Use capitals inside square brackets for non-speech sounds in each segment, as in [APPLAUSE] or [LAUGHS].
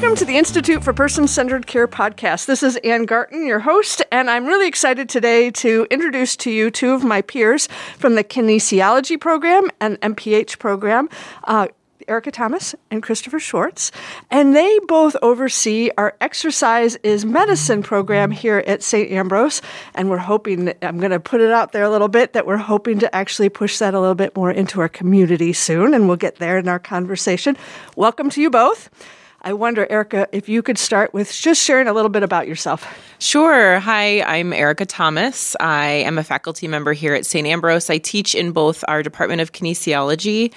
Welcome to the Institute for Person Centered Care podcast. This is Ann Garton, your host, and I'm really excited today to introduce to you two of my peers from the kinesiology program and MPH program. Uh, Erica Thomas and Christopher Schwartz, and they both oversee our Exercise is Medicine program here at St. Ambrose. And we're hoping, I'm going to put it out there a little bit, that we're hoping to actually push that a little bit more into our community soon, and we'll get there in our conversation. Welcome to you both. I wonder, Erica, if you could start with just sharing a little bit about yourself. Sure. Hi, I'm Erica Thomas. I am a faculty member here at St. Ambrose. I teach in both our Department of Kinesiology,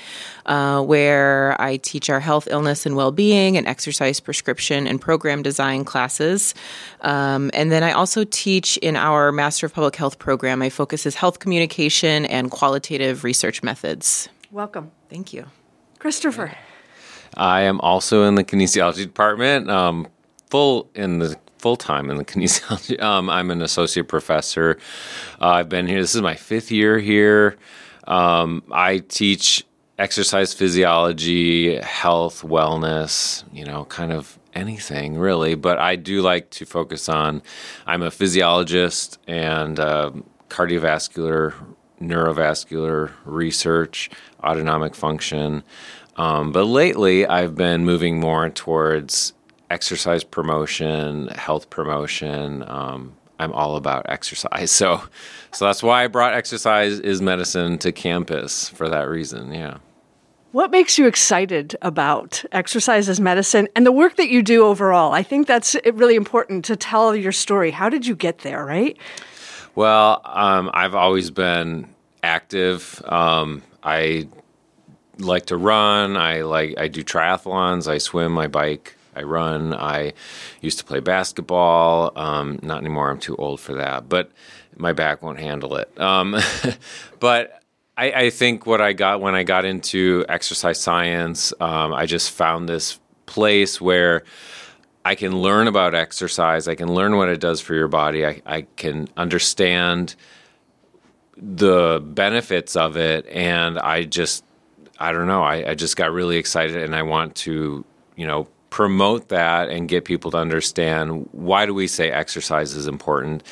uh, where I teach our health, illness, and well being and exercise prescription and program design classes. Um, and then I also teach in our Master of Public Health program. My focus is health communication and qualitative research methods. Welcome. Thank you. Christopher. I am also in the kinesiology department, um, full in the full time in the [LAUGHS] kinesiology. Um, I'm an associate professor. Uh, I've been here. This is my fifth year here. Um, I teach exercise physiology, health, wellness. You know, kind of anything really. But I do like to focus on. I'm a physiologist and uh, cardiovascular, neurovascular research, autonomic function. Um, but lately, I've been moving more towards exercise promotion, health promotion. Um, I'm all about exercise, [LAUGHS] so so that's why I brought exercise is medicine to campus for that reason. Yeah. What makes you excited about exercise as medicine and the work that you do overall? I think that's really important to tell your story. How did you get there, right? Well, um, I've always been active. Um, I like to run. I like I do triathlons. I swim. I bike. I run. I used to play basketball. Um, not anymore. I'm too old for that. But my back won't handle it. Um, [LAUGHS] but I, I, think what I got when I got into exercise science, um, I just found this place where I can learn about exercise. I can learn what it does for your body. I, I can understand the benefits of it, and I just I don't know. I, I just got really excited, and I want to, you know, promote that and get people to understand why do we say exercise is important.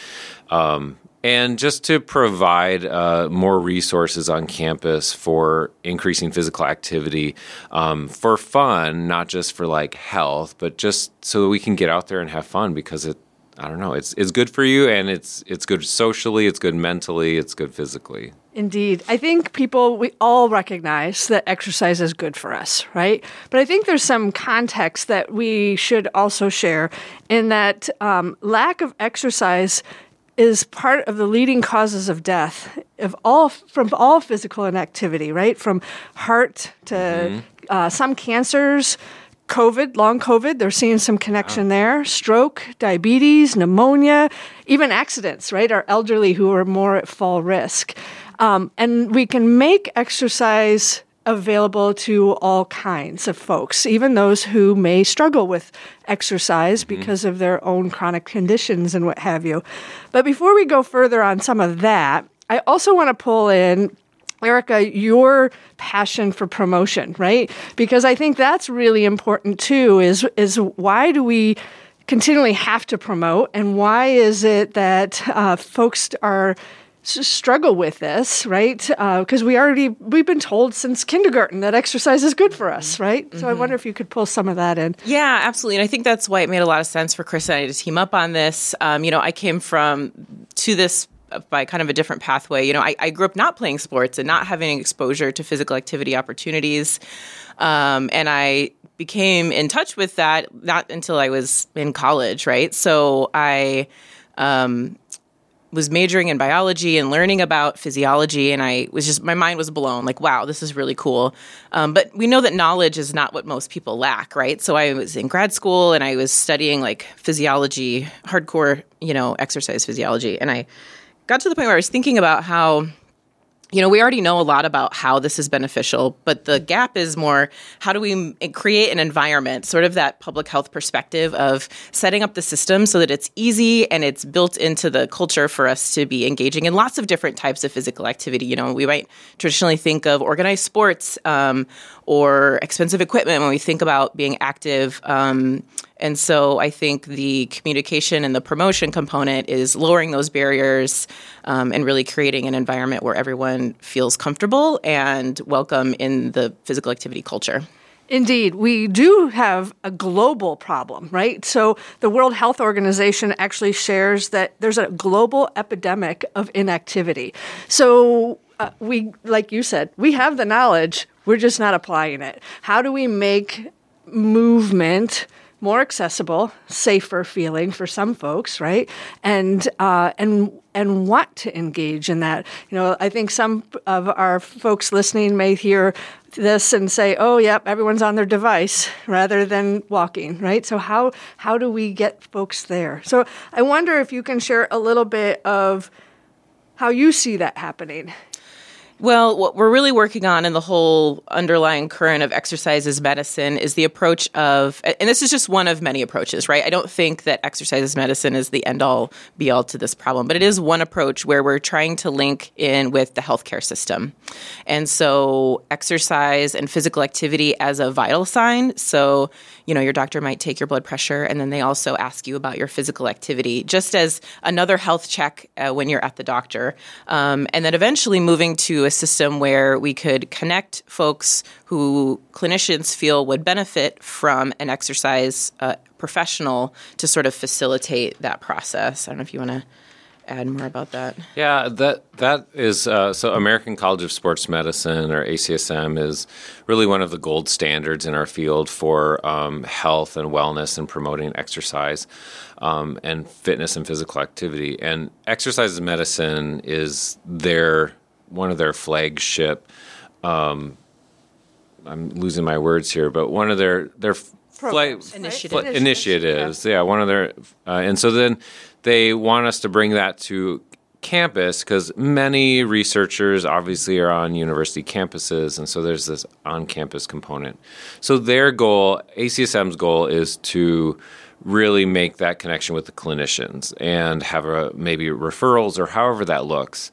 Um, and just to provide uh, more resources on campus for increasing physical activity um, for fun, not just for like health, but just so that we can get out there and have fun because it I don't know. It's it's good for you, and it's it's good socially. It's good mentally. It's good physically. Indeed, I think people we all recognize that exercise is good for us, right? But I think there's some context that we should also share in that um, lack of exercise is part of the leading causes of death of all from all physical inactivity, right? From heart to mm-hmm. uh, some cancers COVID, long COVID, they're seeing some connection there. Stroke, diabetes, pneumonia, even accidents, right? Our elderly who are more at fall risk. Um, and we can make exercise available to all kinds of folks, even those who may struggle with exercise mm-hmm. because of their own chronic conditions and what have you. But before we go further on some of that, I also want to pull in Erica, your passion for promotion, right? Because I think that's really important too. Is is why do we continually have to promote, and why is it that uh, folks are struggle with this, right? Because uh, we already we've been told since kindergarten that exercise is good for us, right? Mm-hmm. So I wonder if you could pull some of that in. Yeah, absolutely. And I think that's why it made a lot of sense for Chris and I to team up on this. Um, you know, I came from to this by kind of a different pathway. You know, I, I, grew up not playing sports and not having exposure to physical activity opportunities. Um, and I became in touch with that not until I was in college, right? So I um, was majoring in biology and learning about physiology, and I was just my mind was blown. Like, wow, this is really cool. Um, but we know that knowledge is not what most people lack, right? So I was in grad school and I was studying like physiology, hardcore, you know, exercise physiology, and I got to the point where I was thinking about how you know, we already know a lot about how this is beneficial, but the gap is more how do we create an environment, sort of that public health perspective of setting up the system so that it's easy and it's built into the culture for us to be engaging in lots of different types of physical activity. You know, we might traditionally think of organized sports um, or expensive equipment when we think about being active. Um, And so I think the communication and the promotion component is lowering those barriers um, and really creating an environment where everyone feels comfortable and welcome in the physical activity culture. Indeed, we do have a global problem, right? So the World Health Organization actually shares that there's a global epidemic of inactivity. So uh, we, like you said, we have the knowledge, we're just not applying it. How do we make movement? More accessible, safer feeling for some folks, right? And uh, and and want to engage in that. You know, I think some of our folks listening may hear this and say, "Oh, yep, everyone's on their device," rather than walking, right? So how how do we get folks there? So I wonder if you can share a little bit of how you see that happening well, what we're really working on in the whole underlying current of exercise as medicine is the approach of, and this is just one of many approaches, right? I don't think that exercise as medicine is the end all be all to this problem, but it is one approach where we're trying to link in with the healthcare system. And so, exercise and physical activity as a vital sign. So, you know, your doctor might take your blood pressure and then they also ask you about your physical activity, just as another health check uh, when you're at the doctor. Um, and then eventually moving to a system where we could connect folks who clinicians feel would benefit from an exercise uh, professional to sort of facilitate that process. I don't know if you want to add more about that. Yeah, that that is uh, so. American College of Sports Medicine or ACSM is really one of the gold standards in our field for um, health and wellness and promoting exercise um, and fitness and physical activity. And exercise medicine is their one of their flagship. Um, I'm losing my words here, but one of their their flag, initiatives. initiatives. Yeah. yeah. one of their, uh, and so then they want us to bring that to campus because many researchers obviously are on university campuses, and so there's this on-campus component. So their goal, ACSM's goal, is to really make that connection with the clinicians and have a, maybe referrals or however that looks.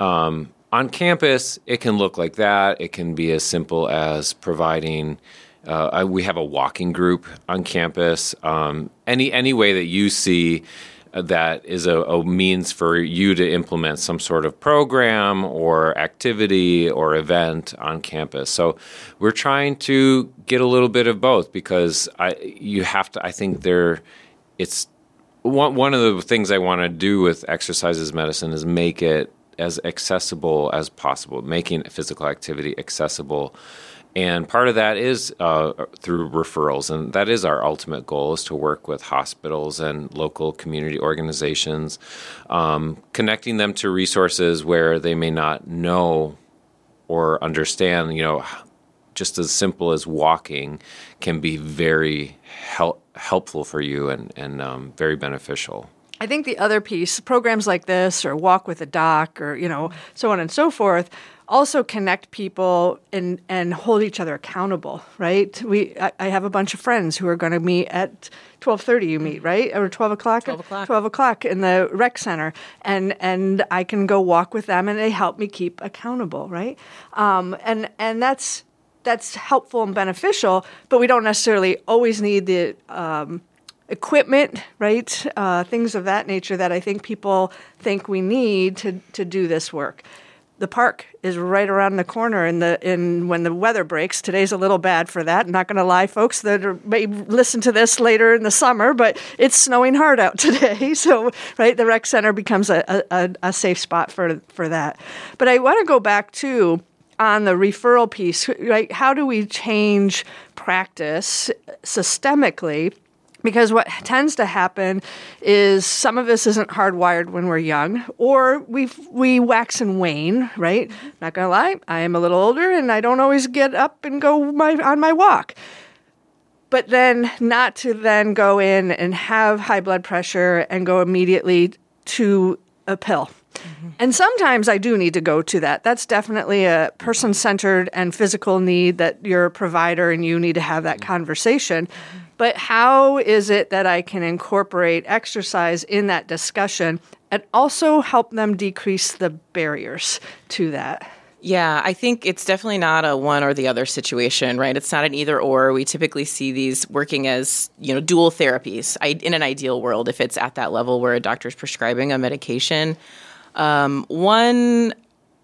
Um, on campus, it can look like that. It can be as simple as providing. Uh, we have a walking group on campus. Um, any any way that you see that is a, a, means for you to implement some sort of program or activity or event on campus. So we're trying to get a little bit of both because I you have to. I think there, it's one one of the things I want to do with Exercise is Medicine is make it as accessible as possible, making physical activity accessible. And part of that is uh, through referrals, and that is our ultimate goal: is to work with hospitals and local community organizations, um, connecting them to resources where they may not know or understand. You know, just as simple as walking can be very help, helpful for you and and um, very beneficial. I think the other piece, programs like this or Walk with a Doc or, you know, so on and so forth, also connect people and, and hold each other accountable, right? We I, I have a bunch of friends who are going to meet at twelve thirty. You meet right or twelve o'clock. Twelve o'clock. Twelve o'clock in the rec center, and and I can go walk with them, and they help me keep accountable, right? Um, and and that's that's helpful and beneficial, but we don't necessarily always need the um, equipment, right? Uh, things of that nature that I think people think we need to, to do this work. The park is right around the corner in the in when the weather breaks. Today's a little bad for that. I'm not going to lie, folks that are, may listen to this later in the summer, but it's snowing hard out [LAUGHS] today. So, right, the rec center becomes a, a, a safe spot for for that. But I want to go back to on the referral piece, right? How do we change practice systemically because what tends to happen is some of this isn't hardwired when we're young, or we we wax and wane. Right? Not gonna lie, I am a little older, and I don't always get up and go my on my walk. But then, not to then go in and have high blood pressure and go immediately to a pill. Mm-hmm. And sometimes I do need to go to that. That's definitely a person centered and physical need that you're a provider and you need to have that conversation. Mm-hmm. But how is it that I can incorporate exercise in that discussion and also help them decrease the barriers to that? Yeah, I think it's definitely not a one or the other situation, right? It's not an either or. We typically see these working as, you know, dual therapies I, in an ideal world if it's at that level where a doctor's prescribing a medication. Um, one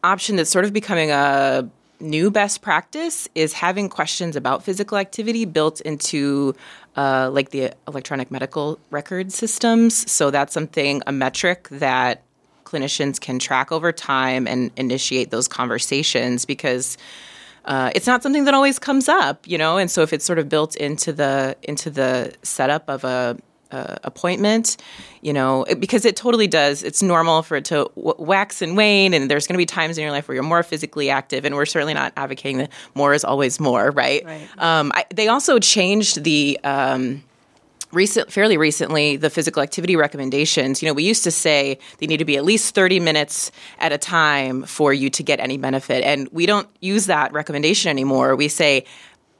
option that's sort of becoming a new best practice is having questions about physical activity built into uh, like the electronic medical record systems. So that's something, a metric that clinicians can track over time and initiate those conversations because uh, it's not something that always comes up, you know. And so if it's sort of built into the into the setup of a uh, appointment, you know, it, because it totally does. It's normal for it to w- wax and wane, and there's going to be times in your life where you're more physically active, and we're certainly not advocating that more is always more, right? Right. Um, I, they also changed the. Um, recent, fairly recently, the physical activity recommendations. You know, we used to say they need to be at least 30 minutes at a time for you to get any benefit. And we don't use that recommendation anymore. We say,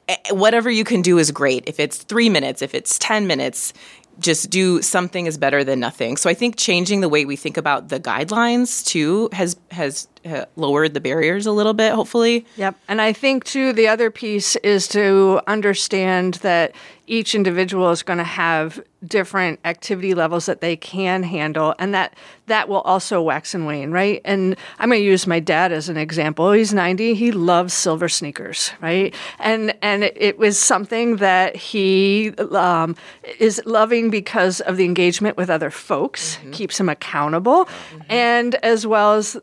eh, whatever you can do is great. If it's three minutes, if it's 10 minutes, just do something is better than nothing. So I think changing the way we think about the guidelines too has has uh, lowered the barriers a little bit. Hopefully, Yep. And I think, too, the other piece is to understand that each individual is going to have different activity levels that they can handle, and that that will also wax and wane, right? And I'm going to use my dad as an example. He's 90. He loves silver sneakers, right? And and it, was something that he um, is loving because of the engagement with other folks, keeps him accountable, and as well as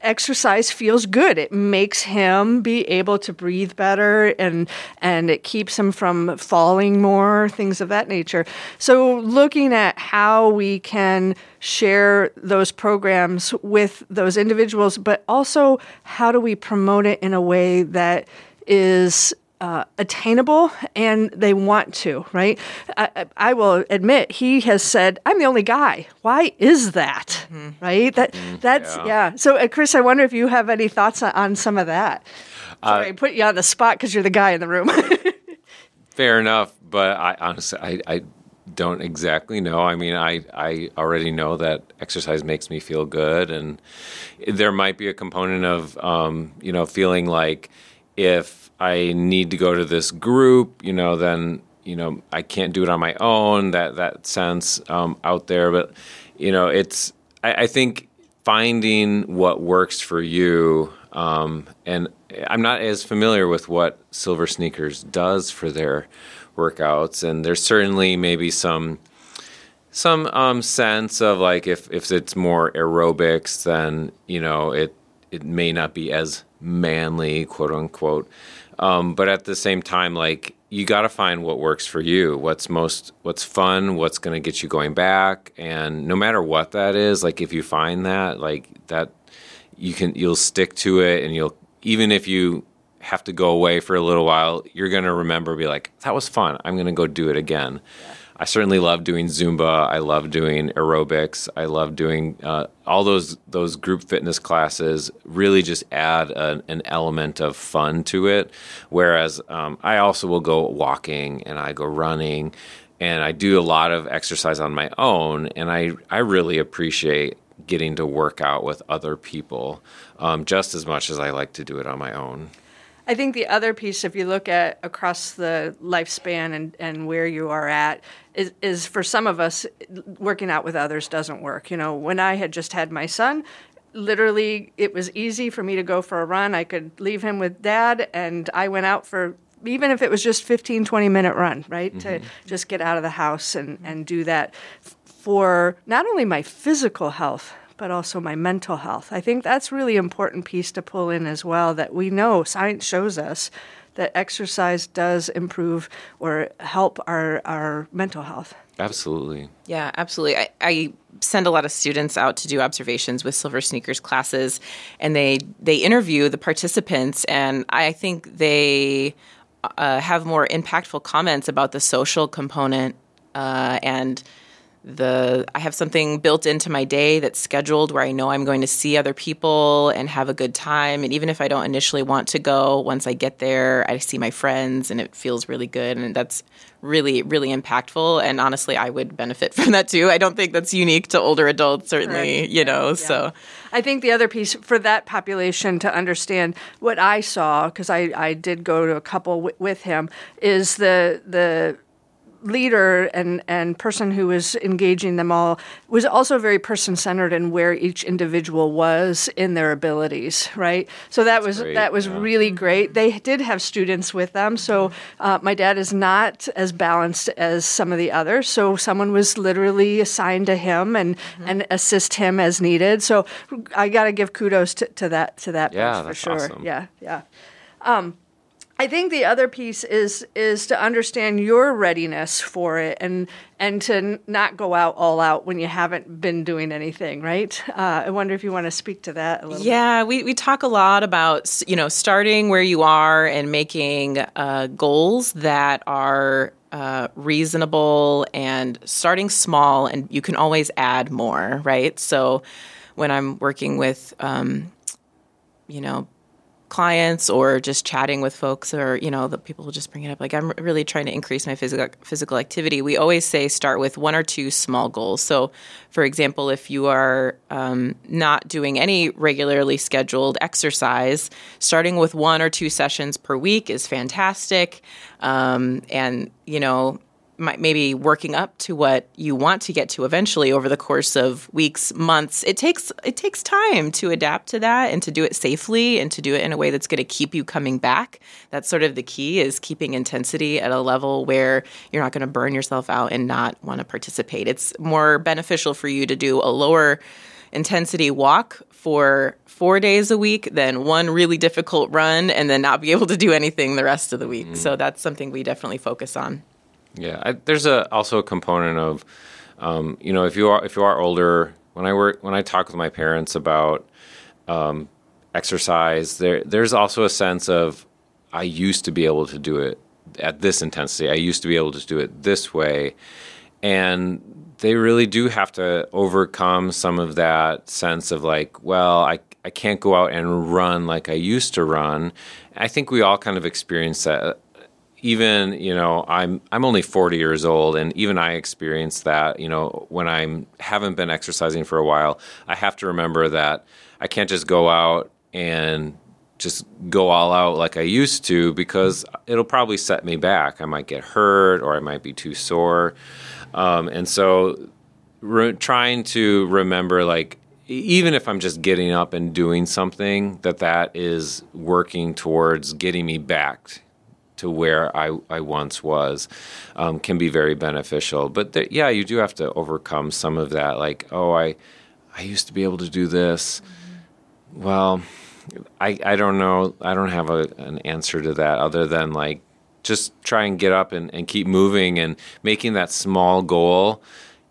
exercise feels good. It makes him be able to breathe better and and it keeps him from falling more, things of that nature. So looking at how we can share those programs with those individuals, but also how do we promote it in a way that is uh, attainable and they want to, right? I, I- I will admit he has said, "I'm the only guy." Why is that? Right? That that's yeah. yeah. So, uh, Chris, I wonder if you have any thoughts on, on some of that. Sorry, I put you on the spot because you're the guy in the room. [LAUGHS] Fair enough, but I honestly I, I don't exactly know. I mean, I I already know that exercise makes me feel good, and there might be a component of um, you know feeling like if I need to go to this group, you know, then you know I can't do it on my own. That that sense um, out there, but you know, it's I, I think finding what works for you. Um, and I'm not as familiar with what Silver Sneakers does for their workouts, and there's certainly maybe some some um, sense of like if if it's more aerobics, then you know it it may not be as manly, quote unquote. Um, but at the same time, like you got to find what works for you. What's most what's fun. What's going to get you going back. And no matter what that is, like if you find that, like that, you can you'll stick to it, and you'll even if you have to go away for a little while, you're going to remember, be like, that was fun. I'm going to go do it again. I certainly love doing Zumba. I love doing aerobics. I love doing uh, all those those group fitness classes. Really, just add an, an element of fun to it. Whereas um, I also will go walking and I go running, and I do a lot of exercise on my own. And I I really appreciate getting to work out with other people um, just as much as I like to do it on my own. I think the other piece, if you look at across the lifespan and, and where you are at, is, is for some of us, working out with others doesn't work. You know, when I had just had my son, literally it was easy for me to go for a run. I could leave him with dad, and I went out for even if it was just 15, 20 minute run, right? To mm-hmm. just get out of the house and, and do that for not only my physical health, but also my mental health. I think that's really important piece to pull in as well that we know science shows us that exercise does improve or help our, our mental health. Absolutely. Yeah, absolutely. I, I send a lot of students out to do observations with Silver Sneakers classes, and they they interview the participants, and I think they uh, have more impactful comments about the social component uh, and the I have something built into my day that's scheduled where I know I'm going to see other people and have a good time. And even if I don't initially want to go, once I get there, I see my friends and it feels really good. And that's really, really impactful. And honestly, I would benefit [LAUGHS] from that too. I don't think that's unique to older adults, certainly, Correct. you know. Yeah. So I think the other piece for that population to understand what I saw, because I, I did go to a couple w- with him, is the the leader and, and person who was engaging them all was also very person centered in where each individual was in their abilities, right? So that That's was great, that was yeah. really great. They did have students with them, so uh, my dad is not as balanced as some of the others. So someone was literally assigned to him and mm-hmm. and assist him as needed. So I got to give kudos to, to that to that yeah, for sure. Awesome. Yeah, yeah. Um, I think the other piece is is to understand your readiness for it and and to not go out all out when you haven't been doing anything, right? Uh, I wonder if you want to speak to that a little. Yeah, bit. we we talk a lot about you know starting where you are and making uh, goals that are uh, reasonable and starting small, and you can always add more, right? So when I'm working with um, you know clients or just chatting with folks or you know the people will just bring it up. Like i'm really trying to increase my physical physical activity. We always say start with one or two small goals. So for example if you are um, not doing any regularly scheduled exercise starting with one or two sessions per week is fantastic. Um, and you know maybe working up to what you want to get to eventually over the course of weeks months. It takes it takes time to adapt to that and to do it safely and to do it in a way that's going to keep you coming back. That's sort of the key is keeping intensity at a level where you're not going to burn yourself out and not want to participate. It's more beneficial for you to do a lower intensity walk for four days a week than one really difficult run and then not be able to do anything the rest of the week. Mm. so that's something we definitely focus on yeah, I, there's a also a component of, um, you know, if you are if you are older, when I work when I talk with my parents about um, exercise, there there's also a sense of I used to be able to do it at this intensity. I used to be able to do it this way, and they really do have to overcome some of that sense of like, well, I I can't go out and run like I used to run. I think we all kind of experience that even you know I'm I'm only 40 years old and even I experience that you know when I'm haven't been exercising for a while I have to remember that I can't just go out and just go all out like I used to because it'll probably set me back. I might get hurt or I might be too sore. Um, and so re- trying to remember like even if I'm just getting up and doing something that that is working towards getting me back to where I, I once was um, can be very beneficial. But yeah, you do have to overcome some of that. Like, oh, I I used to be able to do this. Mm-hmm. Well, I I don't know. I don't have a, an answer to that other than like just try and get up and, and keep moving and making that small goal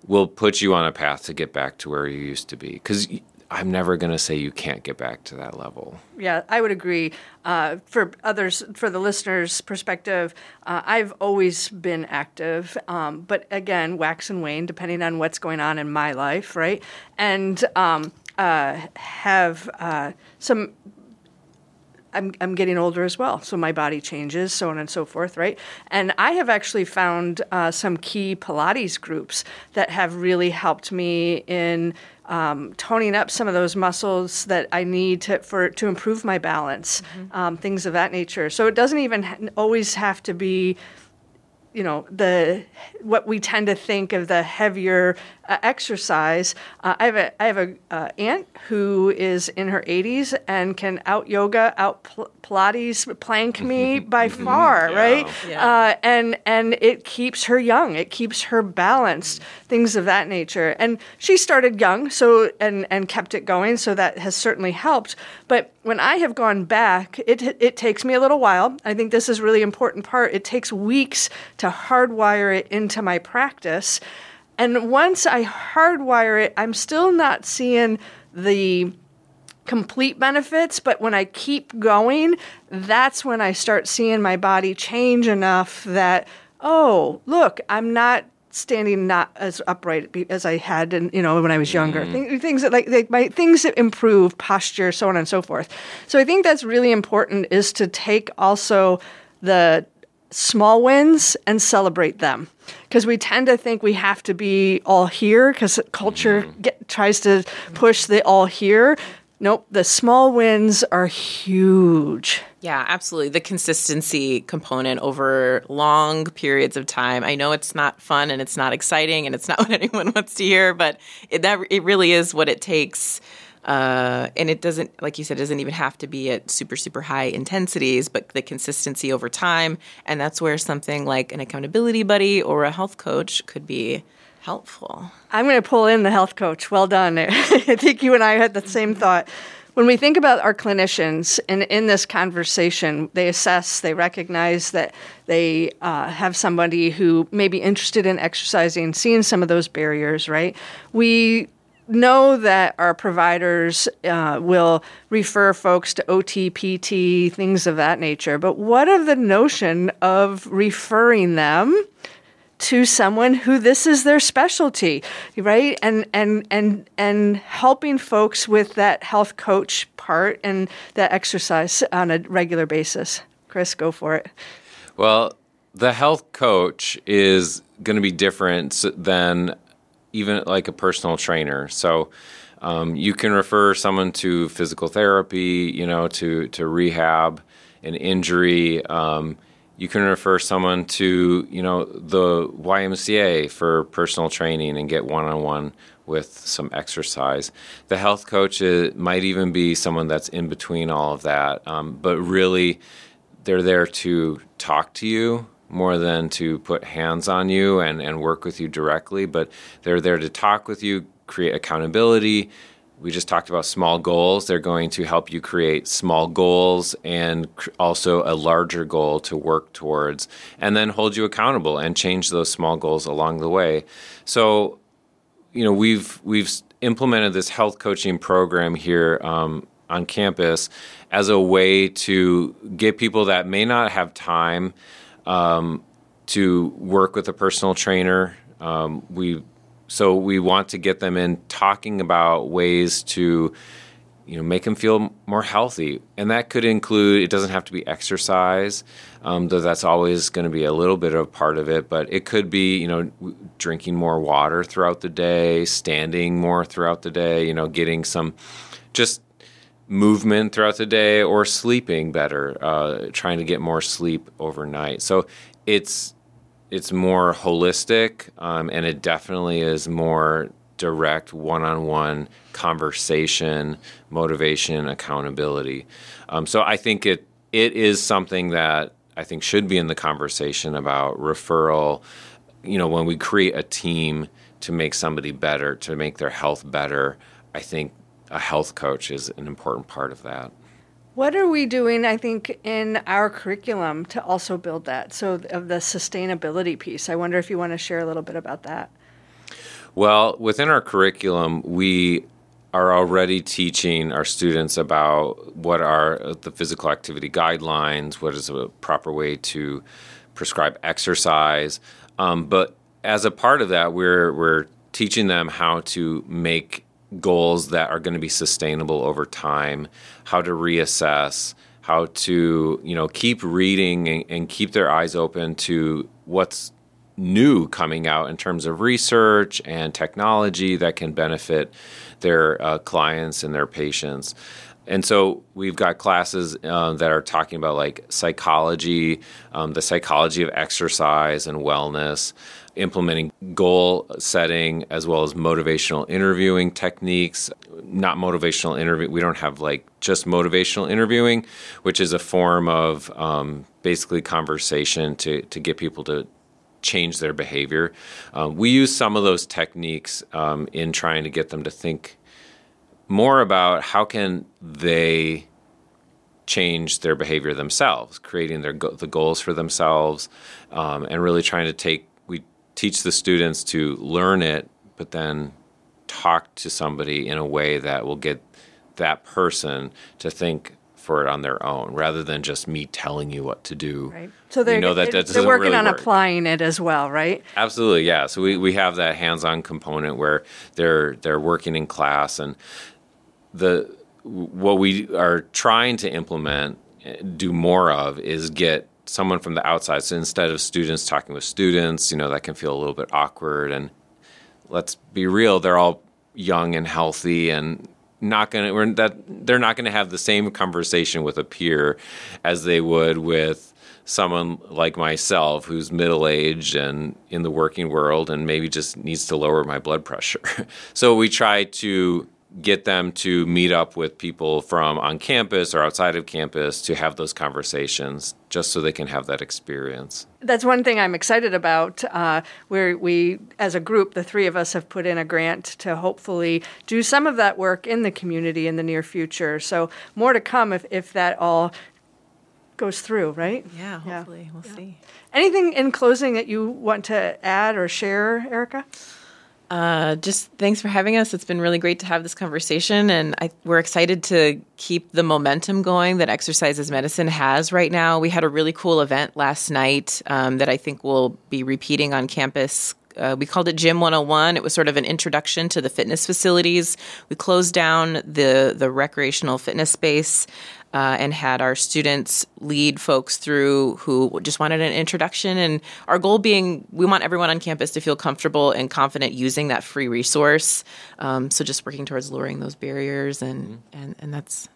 will put you on a path to get back to where you used to be because I'm never going to say you can't get back to that level. Yeah, I would agree. Uh, for others, for the listeners' perspective, uh, I've always been active, um, but again, wax and wane depending on what's going on in my life, right? And um, uh, have uh, some I'm, I'm getting older as well, so my body changes, so on and so forth, right? And I have actually found uh, some key Pilates groups that have really helped me in um, toning up some of those muscles that I need to for to improve my balance, mm-hmm. um, things of that nature. So it doesn't even ha- always have to be you know the what we tend to think of the heavier uh, exercise. Uh, I have a I have a uh, aunt who is in her 80s and can out yoga, out pl- Pilates, plank me [LAUGHS] by far, yeah. right? Yeah. Uh, and and it keeps her young. It keeps her balanced. Things of that nature. And she started young, so and and kept it going. So that has certainly helped. But when I have gone back, it it takes me a little while. I think this is really important part. It takes weeks to hardwire it into my practice. And once I hardwire it, I'm still not seeing the complete benefits, but when I keep going, that's when I start seeing my body change enough that, oh, look, I'm not standing not as upright as I had, and you know when I was younger. Mm. Things that like, like my things that improve posture, so on and so forth. So I think that's really important is to take also the small wins and celebrate them because we tend to think we have to be all here because culture mm. get, tries to push the all here Nope, the small wins are huge. Yeah, absolutely. The consistency component over long periods of time. I know it's not fun and it's not exciting and it's not [LAUGHS] what anyone wants to hear, but it, that it really is what it takes. Uh, and it doesn't, like you said, it doesn't even have to be at super, super high intensities, but the consistency over time. And that's where something like an accountability buddy or a health coach could be helpful. I'm going to pull in the health coach. Well done. [LAUGHS] I think you and I had the same thought. When we think about our clinicians and in this conversation, they assess, they recognize that they uh, have somebody who may be interested in exercising, seeing some of those barriers, right? We know that our providers uh, will refer folks to OT, PT, things of that nature. But what of the notion of referring them to someone who this is their specialty, right? And and and and helping folks with that health coach part and that exercise on a regular basis. Chris, go for it. Well, the health coach is going to be different than even like a personal trainer. So um, you can refer someone to physical therapy, you know, to to rehab an injury. Um, you can refer someone to you know the YMCA for personal training and get one-on-one with some exercise. The health coach is, might even be someone that's in between all of that, um, but really they're there to talk to you more than to put hands on you and, and work with you directly, but they're there to talk with you, create accountability, we just talked about small goals. They're going to help you create small goals and also a larger goal to work towards, and then hold you accountable and change those small goals along the way. So, you know, we've we've implemented this health coaching program here um, on campus as a way to get people that may not have time um, to work with a personal trainer. Um, we so we want to get them in talking about ways to you know make them feel more healthy and that could include it doesn't have to be exercise um, though that's always going to be a little bit of part of it but it could be you know drinking more water throughout the day standing more throughout the day you know getting some just movement throughout the day or sleeping better uh, trying to get more sleep overnight so it's it's more holistic, um, and it definitely is more direct one-on-one conversation, motivation, accountability. Um, so I think it it is something that I think should be in the conversation about referral. You know, when we create a team to make somebody better, to make their health better, I think a health coach is an important part of that. What are we doing, I think, in our curriculum to also build that? So, of the sustainability piece, I wonder if you want to share a little bit about that. Well, within our curriculum, we are already teaching our students about what are the physical activity guidelines, what is a proper way to prescribe exercise. Um, but as a part of that, we're, we're teaching them how to make goals that are going to be sustainable over time, how to reassess, how to you know keep reading and, and keep their eyes open to what's new coming out in terms of research and technology that can benefit their uh, clients and their patients. And so we've got classes uh, that are talking about like psychology, um, the psychology of exercise and wellness, implementing goal setting as well as motivational interviewing techniques. Not motivational interview. We don't have like just motivational interviewing, which is a form of um, basically conversation to to get people to change their behavior. Um, we use some of those techniques um, in trying to get them to think more about how can they change their behavior themselves, creating their go- the goals for themselves, um, and really trying to take we teach the students to learn it, but then talk to somebody in a way that will get that person to think for it on their own, rather than just me telling you what to do. Right. So they know that, that they're working really on work. applying it as well, right? Absolutely, yeah. So we, we have that hands-on component where they're they're working in class, and the what we are trying to implement, do more of, is get someone from the outside. So instead of students talking with students, you know, that can feel a little bit awkward. And let's be real, they're all young and healthy and not going to that they're not going to have the same conversation with a peer as they would with someone like myself who's middle aged and in the working world and maybe just needs to lower my blood pressure. [LAUGHS] so we try to get them to meet up with people from on campus or outside of campus to have those conversations just so they can have that experience. That's one thing I'm excited about. Uh, where we, as a group, the three of us have put in a grant to hopefully do some of that work in the community in the near future. So more to come if, if that all goes through, right? Yeah, Yeah. hopefully. We'll see. Anything in closing that you want to add or share, Erica? Uh, just thanks for having us. It's been really great to have this conversation, and I, we're excited to keep the momentum going that Exercise is Medicine has right now. We had a really cool event last night um, that I think we'll be repeating on campus. Uh, we called it Gym 101. It was sort of an introduction to the fitness facilities. We closed down the the recreational fitness space uh, and had our students lead folks through who just wanted an introduction. And our goal being we want everyone on campus to feel comfortable and confident using that free resource. Um, so just working towards lowering those barriers, and, and, and that's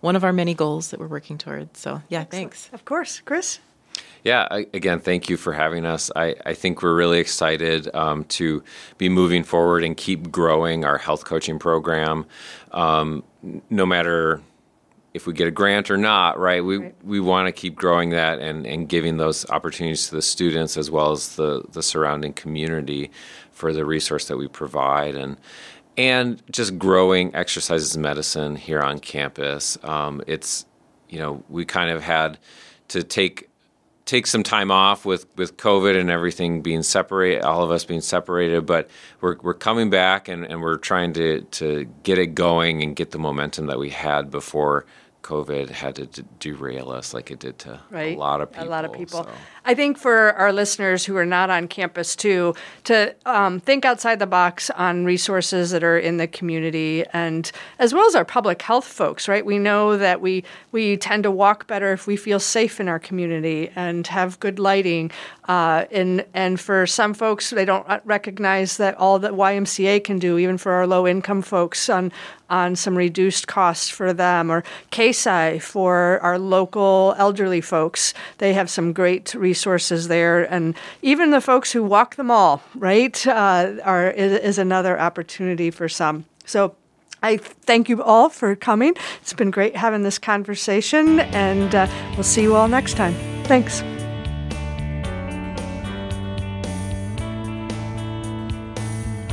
one of our many goals that we're working towards. So, yeah, thanks. Of course, Chris. Yeah, I, again, thank you for having us. I, I think we're really excited um, to be moving forward and keep growing our health coaching program. Um, no matter if we get a grant or not, right? We Right. we want to keep growing that and, and giving those opportunities to the students as well as the, the surrounding community for the resource that we provide and and just growing Exercise is Medicine here on campus. Um, it's you know we kind of had to take take some time off with with COVID and everything being separate, all of us being separated, but we're we're coming back and, and we're trying to to get it going and get the momentum that we had before COVID had to d- derail us like it did to right? a lot of people. A lot of people. so. I think for our listeners who are not on campus too, to um, think outside the box on resources that are in the community, and as well as our public health folks. Right? We know that we we tend to walk better if we feel safe in our community and have good lighting. Uh, and and for some folks, they don't recognize that all that YMCA can do, even for our low income folks, on on some reduced costs for them, or KSI for our local elderly folks. They have some great resources there, and even the folks who walk the mall, right, uh, are is, is another opportunity for some. So. I thank you all for coming. It's been great having this conversation, and uh, we'll see you all next time. Thanks.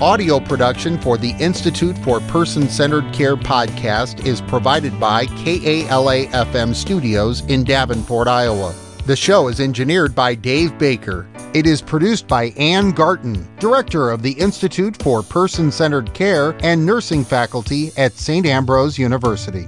Audio production for the Institute for Person Centered Care podcast is provided by KALA FM Studios in Davenport, Iowa. The show is engineered by Dave Baker. It is produced by Ann Garton, Director of the Institute for Person Centered Care and Nursing Faculty at St. Ambrose University.